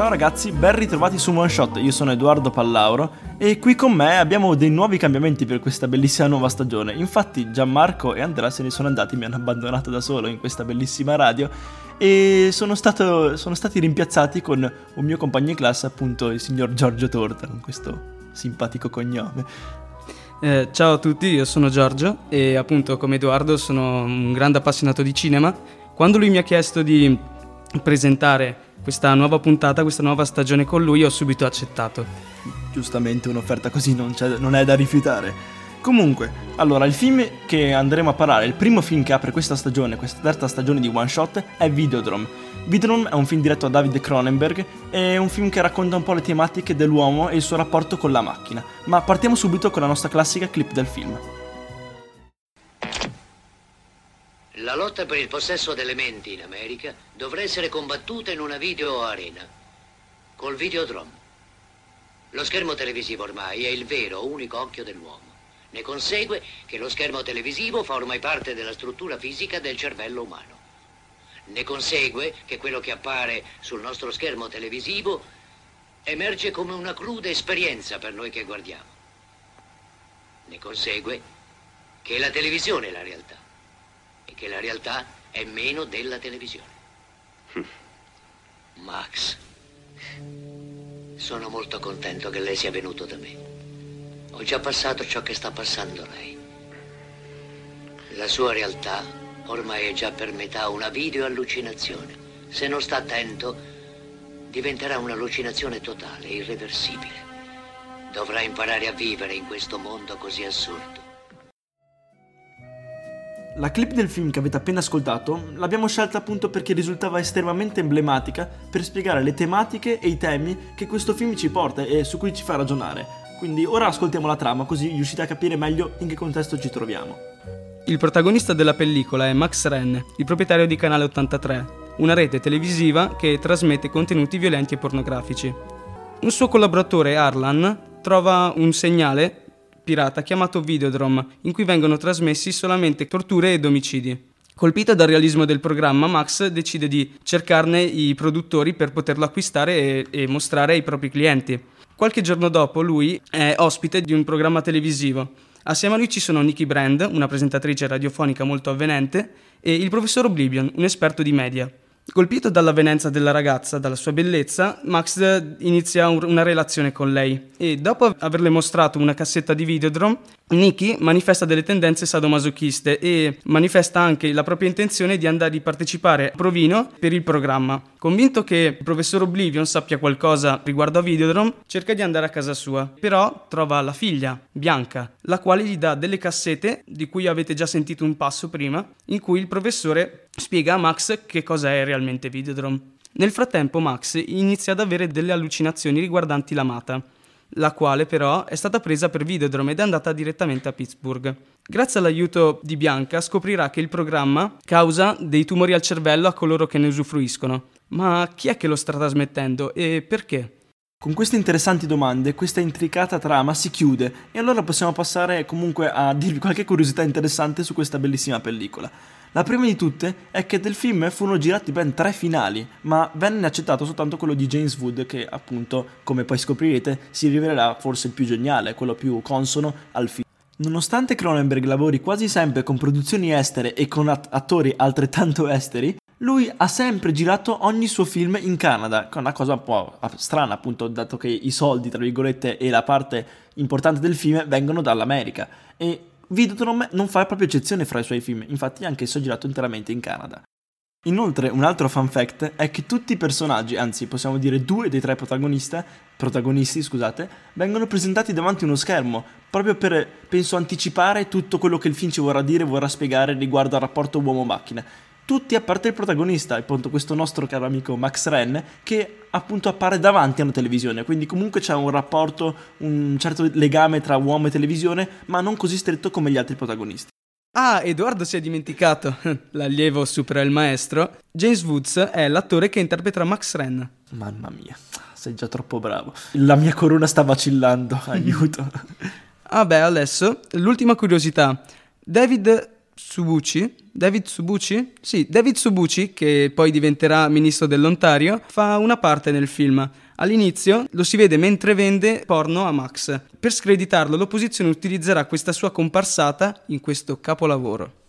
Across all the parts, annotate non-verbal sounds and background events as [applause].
Ciao ragazzi, ben ritrovati su One Shot, io sono Edoardo Pallauro e qui con me abbiamo dei nuovi cambiamenti per questa bellissima nuova stagione. Infatti Gianmarco e Andrea se ne sono andati, mi hanno abbandonato da solo in questa bellissima radio e sono, stato, sono stati rimpiazzati con un mio compagno in classe, appunto il signor Giorgio Torta, con questo simpatico cognome. Eh, ciao a tutti, io sono Giorgio e appunto come Edoardo sono un grande appassionato di cinema. Quando lui mi ha chiesto di presentare questa nuova puntata, questa nuova stagione con lui, ho subito accettato. Giustamente un'offerta così non, non è da rifiutare. Comunque, allora, il film che andremo a parlare, il primo film che apre questa stagione, questa terza stagione di One Shot, è Videodrome. Videodrome è un film diretto da David Cronenberg, è un film che racconta un po' le tematiche dell'uomo e il suo rapporto con la macchina. Ma partiamo subito con la nostra classica clip del film. La lotta per il possesso delle menti in America dovrà essere combattuta in una video arena, col videodrome. Lo schermo televisivo ormai è il vero unico occhio dell'uomo. Ne consegue che lo schermo televisivo fa ormai parte della struttura fisica del cervello umano. Ne consegue che quello che appare sul nostro schermo televisivo emerge come una cruda esperienza per noi che guardiamo. Ne consegue che la televisione è la realtà e che la realtà è meno della televisione. Max, sono molto contento che lei sia venuto da me. Ho già passato ciò che sta passando lei. La sua realtà ormai è già per metà una videoallucinazione. Se non sta attento, diventerà un'allucinazione totale, irreversibile. Dovrà imparare a vivere in questo mondo così assurdo. La clip del film che avete appena ascoltato l'abbiamo scelta appunto perché risultava estremamente emblematica per spiegare le tematiche e i temi che questo film ci porta e su cui ci fa ragionare. Quindi ora ascoltiamo la trama così riuscite a capire meglio in che contesto ci troviamo. Il protagonista della pellicola è Max Ren, il proprietario di Canale 83, una rete televisiva che trasmette contenuti violenti e pornografici. Un suo collaboratore, Arlan, trova un segnale pirata chiamato Videodrome, in cui vengono trasmessi solamente torture ed omicidi. Colpito dal realismo del programma, Max decide di cercarne i produttori per poterlo acquistare e, e mostrare ai propri clienti. Qualche giorno dopo lui è ospite di un programma televisivo. Assieme a lui ci sono Nikki Brand, una presentatrice radiofonica molto avvenente, e il professor Oblivion, un esperto di media. Colpito dall'avvenenza della ragazza, dalla sua bellezza, Max inizia un, una relazione con lei. E dopo averle mostrato una cassetta di Videodrome, Nikki manifesta delle tendenze sadomasochiste e manifesta anche la propria intenzione di andare a partecipare a provino per il programma. Convinto che il professor Oblivion sappia qualcosa riguardo a Videodrome, cerca di andare a casa sua, però trova la figlia, Bianca, la quale gli dà delle cassette di cui avete già sentito un passo prima, in cui il professore spiega a Max che cosa è realmente Videodrome. Nel frattempo Max inizia ad avere delle allucinazioni riguardanti l'amata, la quale però è stata presa per Videodrome ed è andata direttamente a Pittsburgh. Grazie all'aiuto di Bianca scoprirà che il programma causa dei tumori al cervello a coloro che ne usufruiscono. Ma chi è che lo sta trasmettendo e perché? Con queste interessanti domande, questa intricata trama si chiude e allora possiamo passare comunque a dirvi qualche curiosità interessante su questa bellissima pellicola. La prima di tutte è che del film furono girati ben tre finali, ma venne accettato soltanto quello di James Wood che appunto, come poi scoprirete, si rivelerà forse il più geniale, quello più consono al film. Nonostante Cronenberg lavori quasi sempre con produzioni estere e con att- attori altrettanto esteri, lui ha sempre girato ogni suo film in Canada, che è una cosa un po' strana appunto, dato che i soldi, tra virgolette, e la parte importante del film vengono dall'America. E Videodrome non fa proprio eccezione fra i suoi film, infatti è girato interamente in Canada. Inoltre, un altro fun fact è che tutti i personaggi, anzi possiamo dire due dei tre protagonisti, scusate, vengono presentati davanti a uno schermo, proprio per, penso, anticipare tutto quello che il film ci vorrà dire e vorrà spiegare riguardo al rapporto uomo-macchina tutti a parte il protagonista, appunto questo nostro caro amico Max Ren, che appunto appare davanti a una televisione, quindi comunque c'è un rapporto, un certo legame tra uomo e televisione, ma non così stretto come gli altri protagonisti. Ah, Edoardo si è dimenticato, [laughs] l'allievo supera il maestro. James Woods è l'attore che interpreta Max Ren. Mamma mia, sei già troppo bravo. La mia corona sta vacillando, [laughs] aiuto. ah beh, adesso l'ultima curiosità. David Subucci, David Subucci? Sì, David Subucci, che poi diventerà ministro dell'Ontario, fa una parte nel film. All'inizio lo si vede mentre vende porno a Max. Per screditarlo l'opposizione utilizzerà questa sua comparsata in questo capolavoro.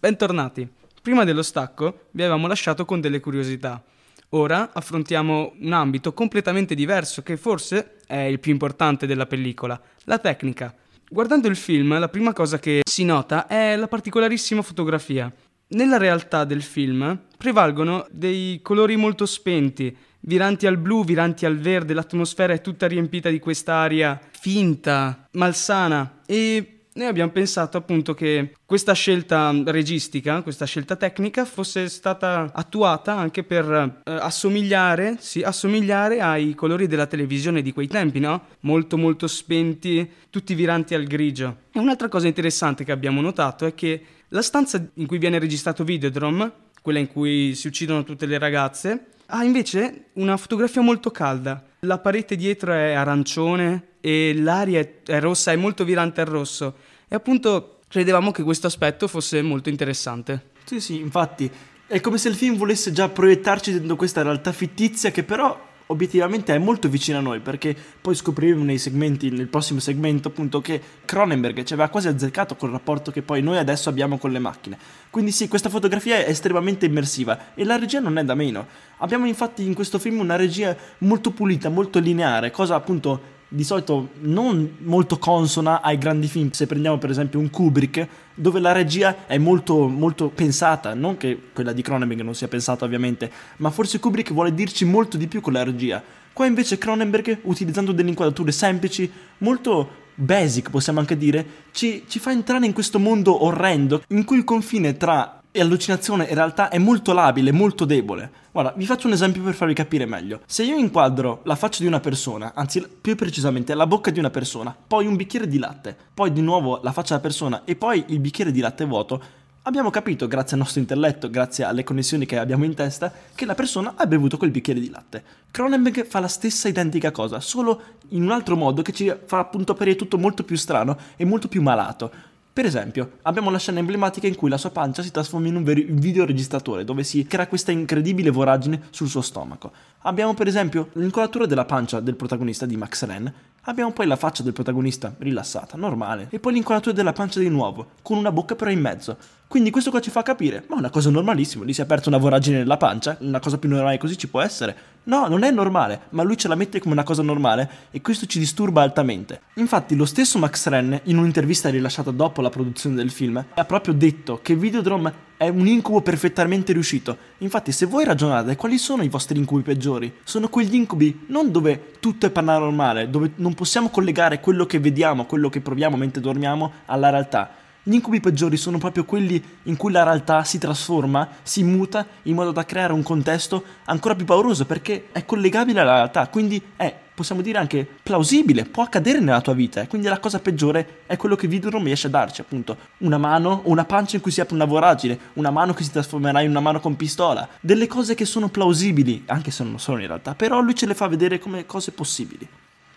Bentornati. Prima dello stacco vi avevamo lasciato con delle curiosità. Ora affrontiamo un ambito completamente diverso che forse è il più importante della pellicola, la tecnica. Guardando il film, la prima cosa che si nota è la particolarissima fotografia. Nella realtà del film prevalgono dei colori molto spenti, viranti al blu, viranti al verde, l'atmosfera è tutta riempita di quest'aria finta, malsana e noi abbiamo pensato appunto che questa scelta registica, questa scelta tecnica fosse stata attuata anche per eh, assomigliare, sì, assomigliare ai colori della televisione di quei tempi, no? Molto molto spenti, tutti viranti al grigio. E un'altra cosa interessante che abbiamo notato è che la stanza in cui viene registrato Videodrome, quella in cui si uccidono tutte le ragazze, ha invece una fotografia molto calda. La parete dietro è arancione e l'aria è, rossa, è molto virante al rosso. E appunto credevamo che questo aspetto fosse molto interessante. Sì, sì, infatti è come se il film volesse già proiettarci dentro questa realtà fittizia che però obiettivamente è molto vicina a noi perché poi scopriremo nei segmenti, nel prossimo segmento appunto che Cronenberg ci aveva quasi azzeccato col rapporto che poi noi adesso abbiamo con le macchine. Quindi sì, questa fotografia è estremamente immersiva e la regia non è da meno. Abbiamo infatti in questo film una regia molto pulita, molto lineare, cosa appunto di solito non molto consona ai grandi film. Se prendiamo per esempio un Kubrick, dove la regia è molto, molto pensata, non che quella di Cronenberg non sia pensata ovviamente, ma forse Kubrick vuole dirci molto di più con la regia. Qua invece Cronenberg, utilizzando delle inquadrature semplici, molto basic possiamo anche dire, ci, ci fa entrare in questo mondo orrendo in cui il confine tra e allucinazione in realtà è molto labile, molto debole. Guarda, vi faccio un esempio per farvi capire meglio. Se io inquadro la faccia di una persona, anzi più precisamente la bocca di una persona, poi un bicchiere di latte, poi di nuovo la faccia della persona e poi il bicchiere di latte vuoto, abbiamo capito, grazie al nostro intelletto, grazie alle connessioni che abbiamo in testa, che la persona ha bevuto quel bicchiere di latte. Cronenberg fa la stessa identica cosa, solo in un altro modo che ci fa appunto apparire tutto molto più strano e molto più malato. Per esempio, abbiamo la scena emblematica in cui la sua pancia si trasforma in un vero videoregistratore dove si crea questa incredibile voragine sul suo stomaco. Abbiamo per esempio l'inquadratura della pancia del protagonista di Max Ren, abbiamo poi la faccia del protagonista rilassata, normale, e poi l'inquadratura della pancia di nuovo, con una bocca però in mezzo. Quindi questo qua ci fa capire, ma è una cosa normalissima, gli si è aperta una voragine nella pancia, una cosa più normale così ci può essere. No, non è normale, ma lui ce la mette come una cosa normale e questo ci disturba altamente. Infatti lo stesso Max Ren, in un'intervista rilasciata dopo la produzione del film, ha proprio detto che Videodrome è un incubo perfettamente riuscito. Infatti se voi ragionate quali sono i vostri incubi peggiori, sono quegli incubi non dove tutto è paranormale, dove non possiamo collegare quello che vediamo, quello che proviamo mentre dormiamo alla realtà gli incubi peggiori sono proprio quelli in cui la realtà si trasforma, si muta in modo da creare un contesto ancora più pauroso perché è collegabile alla realtà, quindi è, possiamo dire anche plausibile, può accadere nella tua vita. Quindi la cosa peggiore è quello che Video non riesce a darci, appunto, una mano o una pancia in cui si apre una voragine, una mano che si trasformerà in una mano con pistola, delle cose che sono plausibili, anche se non lo sono in realtà, però lui ce le fa vedere come cose possibili.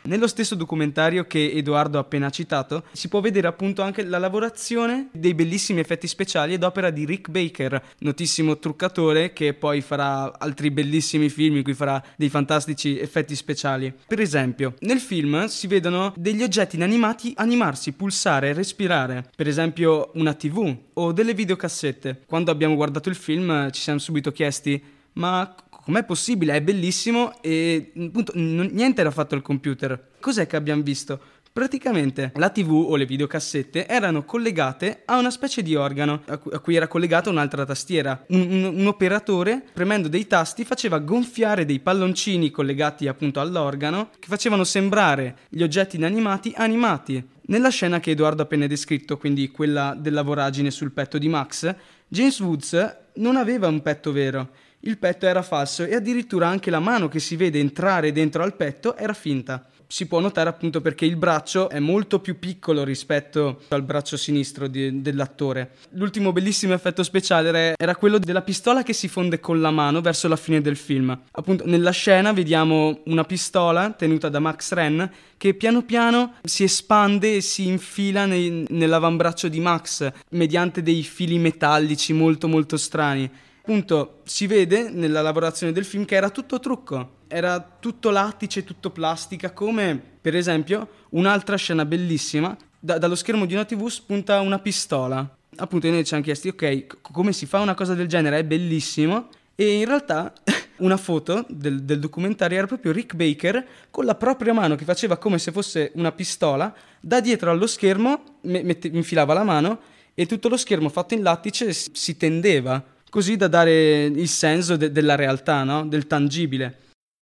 Nello stesso documentario che Edoardo ha appena citato si può vedere appunto anche la lavorazione dei bellissimi effetti speciali ad opera di Rick Baker, notissimo truccatore che poi farà altri bellissimi film in cui farà dei fantastici effetti speciali. Per esempio, nel film si vedono degli oggetti inanimati animarsi, pulsare, respirare, per esempio una TV o delle videocassette. Quando abbiamo guardato il film ci siamo subito chiesti ma com'è possibile? È bellissimo e appunto n- niente era fatto al computer. Cos'è che abbiamo visto? Praticamente la TV o le videocassette erano collegate a una specie di organo a cui era collegata un'altra tastiera. Un, un, un, operatore, premendo dei tasti, faceva gonfiare dei palloncini collegati appunto all'organo che facevano sembrare gli oggetti inanimati animati. Nella scena che Edoardo ha appena descritto, quindi quella della voragine sul petto di Max, James Woods non aveva un petto vero. Il petto era falso e addirittura anche la mano che si vede entrare dentro al petto era finta si può notare appunto perché il braccio è molto più piccolo rispetto al braccio sinistro di, dell'attore. L'ultimo bellissimo effetto speciale era quello della pistola che si fonde con la mano verso la fine del film. Appunto nella scena vediamo una pistola tenuta da Max Ren che piano piano si espande e si infila nei, nell'avambraccio di Max mediante dei fili metallici molto molto strani appunto si vede nella lavorazione del film che era tutto trucco, era tutto lattice, tutto plastica, come per esempio un'altra scena bellissima, da, dallo schermo di una tv spunta una pistola. Appunto noi ci siamo chiesti, ok, come si fa una cosa del genere? È bellissimo. E in realtà [laughs] una foto del, del, documentario era proprio Rick Baker con la propria mano che faceva come se fosse una pistola, da dietro allo schermo me, mette, infilava la mano e tutto lo schermo fatto in lattice si tendeva così da dare il senso de- della realtà, no? del tangibile.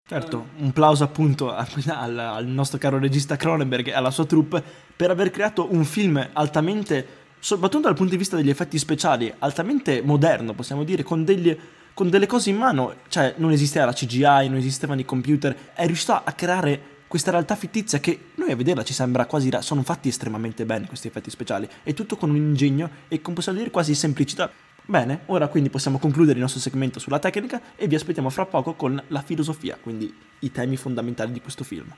Certo, un plauso appunto al, al, nostro caro regista Cronenberg e alla sua troupe per aver creato un film altamente, soprattutto dal punto di vista degli effetti speciali, altamente moderno, possiamo dire, con, degli, con delle cose in mano, cioè non esisteva la CGI, non esistevano i computer, è riuscito a creare questa realtà fittizia che noi a vederla ci sembra quasi, sono fatti estremamente bene questi effetti speciali, e tutto con un ingegno e con possiamo dire quasi semplicità Bene, ora quindi possiamo concludere il nostro segmento sulla tecnica e vi aspettiamo fra poco con la filosofia, quindi i temi fondamentali di questo film.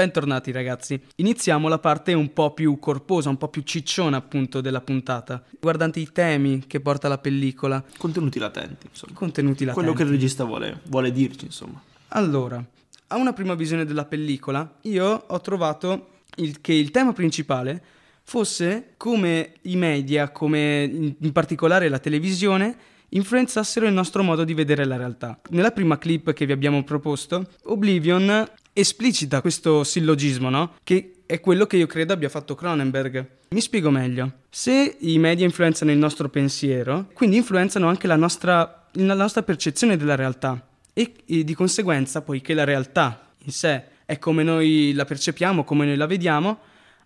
Bentornati ragazzi. Iniziamo la parte un po' più corposa, un po' più cicciona appunto della puntata, riguardante i temi che porta la pellicola. Contenuti latenti, insomma. Contenuti latenti. Quello che il regista vuole, vuole dirci, insomma. Allora, a una prima visione della pellicola, io ho trovato il, che il tema principale fosse come i media, come in particolare la televisione, influenzassero il nostro modo di vedere la realtà. Nella prima clip che vi abbiamo proposto, Oblivion esplicita questo sillogismo, no? Che è quello che io credo abbia fatto Cronenberg. Mi spiego meglio. Se i media influenzano il nostro pensiero, quindi influenzano anche la nostra, la nostra percezione della realtà. E, e di conseguenza, poiché la realtà in sé è come noi la percepiamo, come noi la vediamo,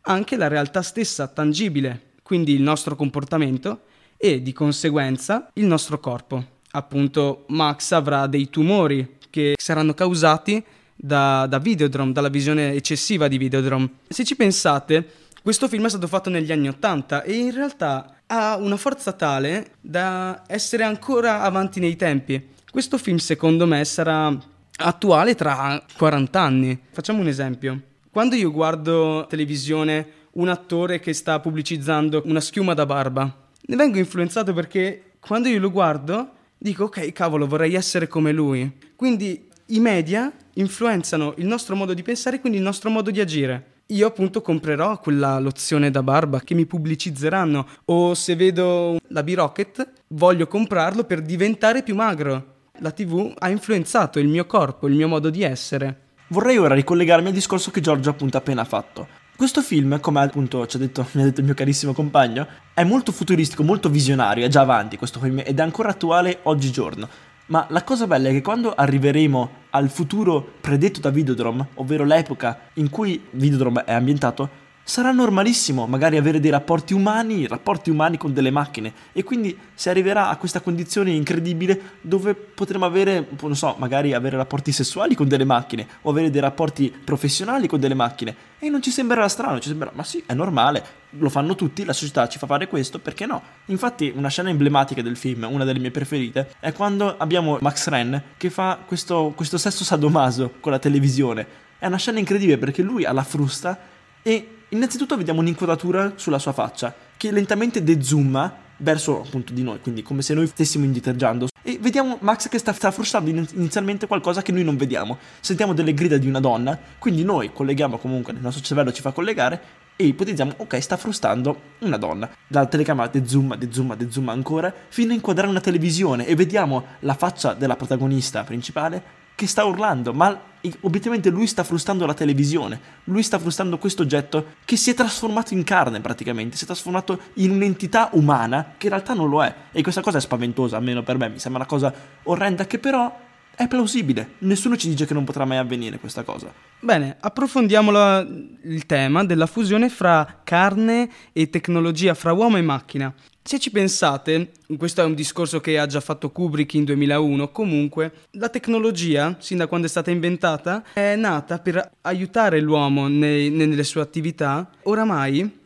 anche la realtà stessa tangibile, quindi il nostro comportamento e di conseguenza il nostro corpo. Appunto, Max avrà dei tumori che saranno causati da, da Videodrome, dalla visione eccessiva di Videodrome. Se ci pensate, questo film è stato fatto negli anni Ottanta e in realtà ha una forza tale da essere ancora avanti nei tempi. Questo film secondo me sarà attuale tra 40 anni. Facciamo un esempio. Quando io guardo televisione un attore che sta pubblicizzando una schiuma da barba, ne vengo influenzato perché quando io lo guardo dico ok cavolo vorrei essere come lui. Quindi i media influenzano il nostro modo di pensare e quindi il nostro modo di agire. Io appunto comprerò quella lozione da barba che mi pubblicizzeranno o se vedo la B-Rocket voglio comprarlo per diventare più magro. La TV ha influenzato il mio corpo, il mio modo di essere. Vorrei ora ricollegarmi al discorso che Giorgio appunto ha appena fatto. Questo film, come appunto ci ha detto, mi ha detto il mio carissimo compagno, è molto futuristico, molto visionario, è già avanti questo film ed è ancora attuale oggigiorno. Ma la cosa bella è che quando arriveremo al futuro predetto da Videodrome, ovvero l'epoca in cui Videodrome è ambientato, sarà normalissimo magari avere dei rapporti umani, rapporti umani con delle macchine e quindi si arriverà a questa condizione incredibile dove potremo avere, non so, magari avere rapporti sessuali con delle macchine o avere dei rapporti professionali con delle macchine e non ci sembrerà strano, ci sembrerà, ma sì, è normale, lo fanno tutti, la società ci fa fare questo, perché no? Infatti una scena emblematica del film, una delle mie preferite, è quando abbiamo Max Ren che fa questo, questo sesso sadomaso con la televisione. È una scena incredibile perché lui ha la frusta e Innanzitutto vediamo un'inquadratura sulla sua faccia che lentamente dezooma verso appunto di noi, quindi come se noi stessimo indietreggiando. E vediamo Max che sta, sta frustrando inizialmente qualcosa che noi non vediamo. Sentiamo delle grida di una donna, quindi noi colleghiamo comunque, il nostro cervello ci fa collegare e ipotizziamo, ok, sta frustando una donna. La telecamera dezooma, dezooma, dezooma ancora, fino a inquadrare una televisione e vediamo la faccia della protagonista principale che sta urlando, ma obiettivamente lui sta frustando la televisione, lui sta frustando questo oggetto che si è trasformato in carne praticamente, si è trasformato in un'entità umana che in realtà non lo è. E questa cosa è spaventosa, almeno per me, mi sembra una cosa orrenda che però è plausibile. Nessuno ci dice che non potrà mai avvenire questa cosa. Bene, approfondiamo la, il tema della fusione fra carne e tecnologia, fra uomo e macchina. Se ci pensate, questo è un discorso che ha già fatto Kubrick in 2001, comunque la tecnologia, sin da quando è stata inventata, è nata per aiutare l'uomo nei, nelle sue attività. Oramai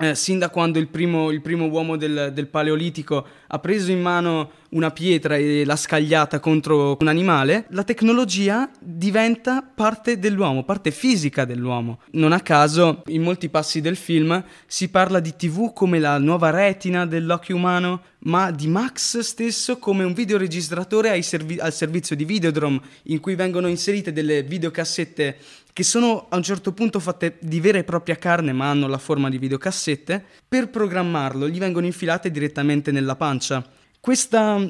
eh, sin da quando il primo, il primo uomo del, del, Paleolitico ha preso in mano una pietra e l'ha scagliata contro un animale, la tecnologia diventa parte dell'uomo, parte fisica dell'uomo. Non a caso, in molti passi del film si parla di TV come la nuova retina dell'occhio umano, ma di Max stesso come un videoregistratore servi- al servizio di Videodrome, in cui vengono inserite delle videocassette che sono a un certo punto fatte di vera e propria carne ma hanno la forma di videocassette, per programmarlo gli vengono infilate direttamente nella pancia. Questa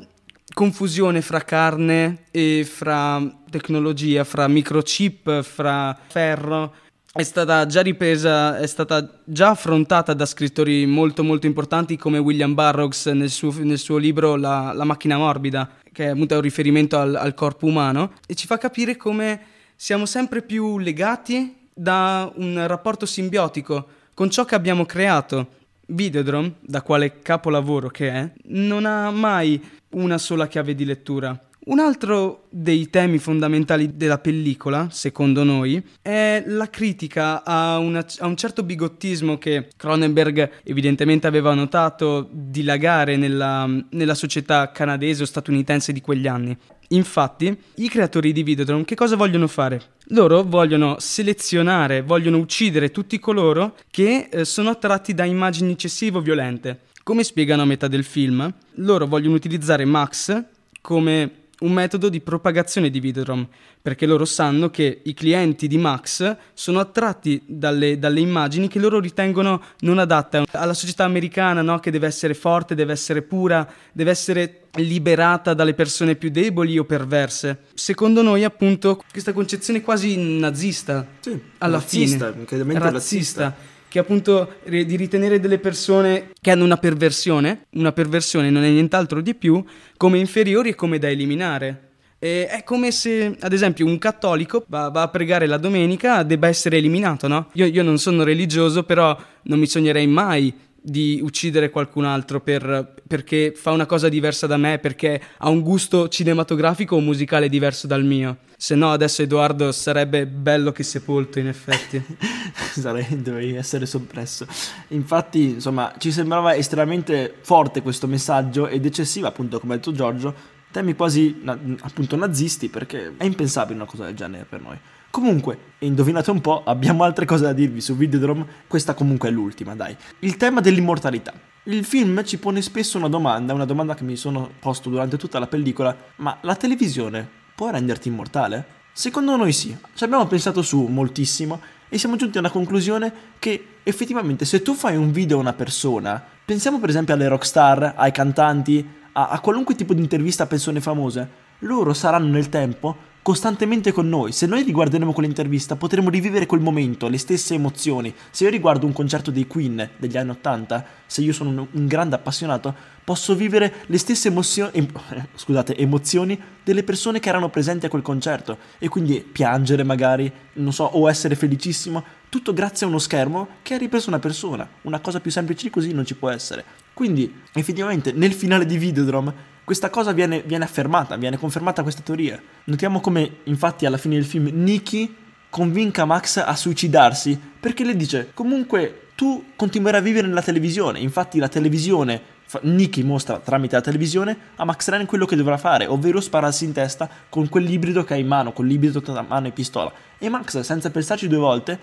confusione fra carne e fra tecnologia, fra microchip, fra ferro, è stata già ripresa, è stata già affrontata da scrittori molto molto importanti come William Burroughs nel suo, nel suo libro la, la, macchina morbida, che è appunto un riferimento al, al corpo umano, e ci fa capire come siamo sempre più legati da un rapporto simbiotico con ciò che abbiamo creato. Videodrome, da quale capolavoro che è, non ha mai una sola chiave di lettura. Un altro dei temi fondamentali della pellicola, secondo noi, è la critica a, una, a, un certo bigottismo che Cronenberg evidentemente aveva notato dilagare nella, nella società canadese o statunitense di quegli anni. Infatti, i creatori di Videodrome che cosa vogliono fare? Loro vogliono selezionare, vogliono uccidere tutti coloro che eh, sono attratti da immagini eccessivo violente. Come spiegano a metà del film, loro vogliono utilizzare Max come un metodo di propagazione di Videodrome, perché loro sanno che i clienti di Max sono attratti dalle, dalle immagini che loro ritengono non adatte alla società americana, no? che deve essere forte, deve essere pura, deve essere liberata dalle persone più deboli o perverse. Secondo noi, appunto, questa concezione quasi nazista, sì, alla razzista, fine, razzista, razzista che appunto di ritenere delle persone che hanno una perversione, una perversione non è nient'altro di più, come inferiori e come da eliminare. E è come se, ad esempio, un cattolico va, va, a pregare la domenica debba essere eliminato, no? Io, io non sono religioso, però non mi sognerei mai di uccidere qualcun altro per, perché fa una cosa diversa da me, perché ha un gusto cinematografico o musicale diverso dal mio. Se no, adesso Edoardo sarebbe bello che sepolto, in effetti. [laughs] Sarei, dovrei essere soppresso. Infatti, insomma, ci sembrava estremamente forte questo messaggio ed eccessivo, appunto, come ha detto Giorgio, temi quasi appunto nazisti, perché è impensabile una cosa del genere per noi. Comunque, indovinate un po', abbiamo altre cose da dirvi su Videodrome, questa comunque è l'ultima, dai. Il tema dell'immortalità. Il film ci pone spesso una domanda, una domanda che mi sono posto durante tutta la pellicola, ma la televisione può renderti immortale? Secondo noi sì, ci abbiamo pensato su moltissimo e siamo giunti a una conclusione che effettivamente se tu fai un video a una persona, pensiamo per esempio alle rockstar, ai cantanti, a, a qualunque tipo di intervista a persone famose, loro saranno nel tempo costantemente con noi. Se noi riguarderemo quell'intervista potremo rivivere quel momento, le stesse emozioni. Se io riguardo un concerto dei Queen degli anni 80, se io sono un, un grande appassionato, posso vivere le stesse emozioni, em, [laughs] scusate, emozioni delle persone che erano presenti a quel concerto e quindi piangere magari, non so, o essere felicissimo, tutto grazie a uno schermo che ha ripreso una persona. Una cosa più semplice di così non ci può essere. Quindi, effettivamente, nel finale di Videodrome questa cosa viene, viene affermata, viene confermata questa teoria. Notiamo come, infatti, alla fine del film Nikki convinca Max a suicidarsi perché le dice comunque tu continuerai a vivere nella televisione. Infatti la televisione, Nikki mostra tramite la televisione a Max Ren quello che dovrà fare, ovvero spararsi in testa con quell'ibrido che ha in mano, con l'ibrido tra mano e pistola. E Max, senza pensarci due volte,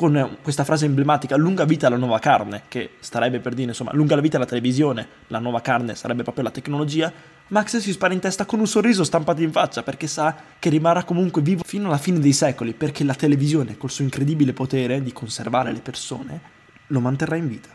con questa frase emblematica lunga vita alla nuova carne, che starebbe per dire insomma lunga la vita alla televisione, la nuova carne sarebbe proprio la tecnologia, Max si spara in testa con un sorriso stampato in faccia perché sa che rimarrà comunque vivo fino alla fine dei secoli, perché la televisione col suo incredibile potere di conservare le persone lo manterrà in vita.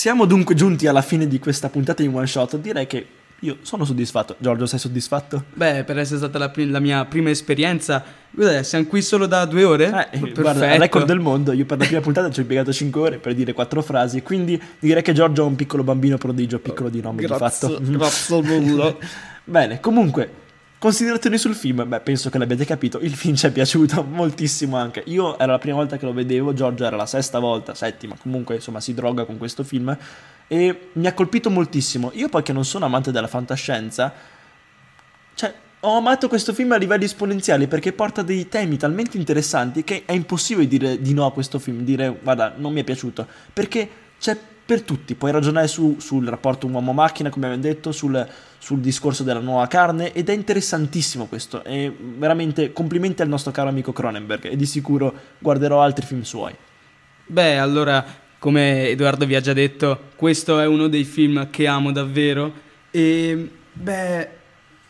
Siamo dunque giunti alla fine di questa puntata in one shot. Direi che io sono soddisfatto. Giorgio, sei soddisfatto? Beh, per essere stata la, la mia prima esperienza, guarda, siamo qui solo da due ore. Eh, Perfetto. guarda, record del mondo. Io per la prima puntata ci ho impiegato cinque ore per dire quattro frasi. Quindi direi che Giorgio è un piccolo bambino prodigio, piccolo di nome grazie, di fatto. Grazie mille. [laughs] Bene, comunque, Considerazioni sul film, beh, penso che l'abbiate capito, il film ci è piaciuto [laughs] moltissimo anche. Io era la prima volta che lo vedevo, Giorgio era la sesta volta, settima, comunque insomma si droga con questo film e mi ha colpito moltissimo. Io poi che non sono amante della fantascienza, cioè ho amato questo film a livelli esponenziali perché porta dei temi talmente interessanti che è impossibile dire di no a questo film, dire guarda non mi è piaciuto, perché c'è per tutti, puoi ragionare su, sul rapporto uomo-macchina come abbiamo detto, sul sul discorso della nuova carne ed è interessantissimo questo. E veramente complimenti al nostro caro amico Cronenberg e di sicuro guarderò altri film suoi. Beh, allora, come Edoardo vi ha già detto, questo è uno dei film che amo davvero. E beh,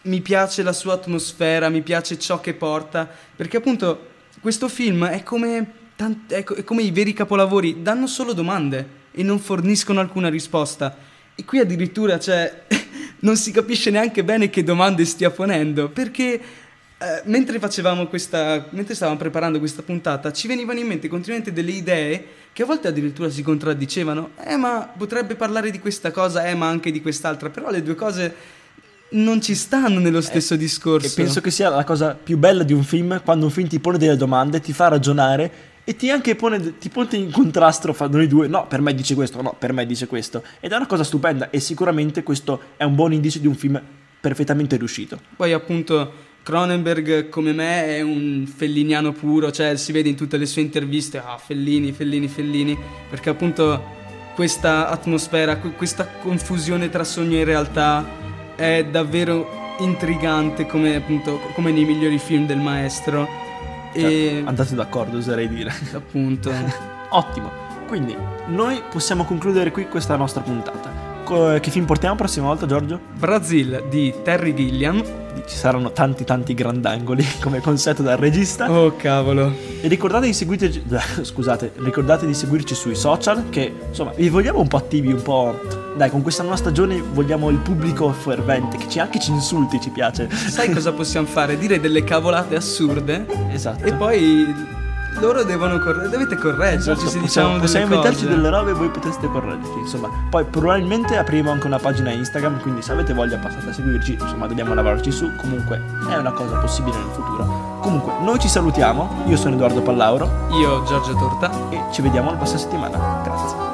mi piace la sua atmosfera, mi piace ciò che porta, perché appunto questo film è come, tant- è come i veri capolavori, danno solo domande e non forniscono alcuna risposta. E qui addirittura c'è [laughs] non si capisce neanche bene che domande stia ponendo, perché eh, mentre facevamo questa, mentre stavamo preparando questa puntata, ci venivano in mente continuamente delle idee che a volte addirittura si contraddicevano. Eh, ma potrebbe parlare di questa cosa, eh, ma anche di quest'altra, però le due cose non ci stanno nello stesso eh, discorso. E penso che sia la cosa più bella di un film, quando un film ti pone delle domande, ti fa ragionare e ti anche pone, ti pone in contrasto fra noi due. No, per me dice questo, no, per me dice questo. Ed è una cosa stupenda e sicuramente questo è un buon indice di un film perfettamente riuscito. Poi appunto Cronenberg come me è un felliniano puro, cioè si vede in tutte le sue interviste, ah Fellini, Fellini, Fellini, perché appunto questa atmosfera, questa confusione tra sogno e realtà è davvero intrigante come appunto come nei migliori film del maestro e... Andate d'accordo, oserei dire. [laughs] Appunto. Ottimo. Quindi, noi possiamo concludere qui questa nostra puntata. Che film portiamo la prossima volta, Giorgio? Brazil di Terry Gilliam. Ci saranno tanti tanti grandangoli [laughs] come consueto dal regista. Oh cavolo. E ricordate di seguirci [laughs] scusate, ricordate di seguirci sui social che insomma vi vogliamo un po' attivi, un po' dai, con questa nuova stagione vogliamo il pubblico fervente che ci anche ci insulti, ci piace. Sai [laughs] cosa possiamo fare? Dire delle cavolate assurde. Esatto. E poi loro devono corre- dovete correggerci esatto, se diciamo possiamo inventarci delle robe e voi potreste correggerci insomma. Poi probabilmente apriremo anche una pagina Instagram quindi se avete voglia passate a seguirci insomma dobbiamo lavorarci su. Comunque è una cosa possibile nel futuro. Comunque noi ci salutiamo. Io sono Edoardo Pallauro. Io Giorgio Torta. E ci vediamo la prossima settimana. Grazie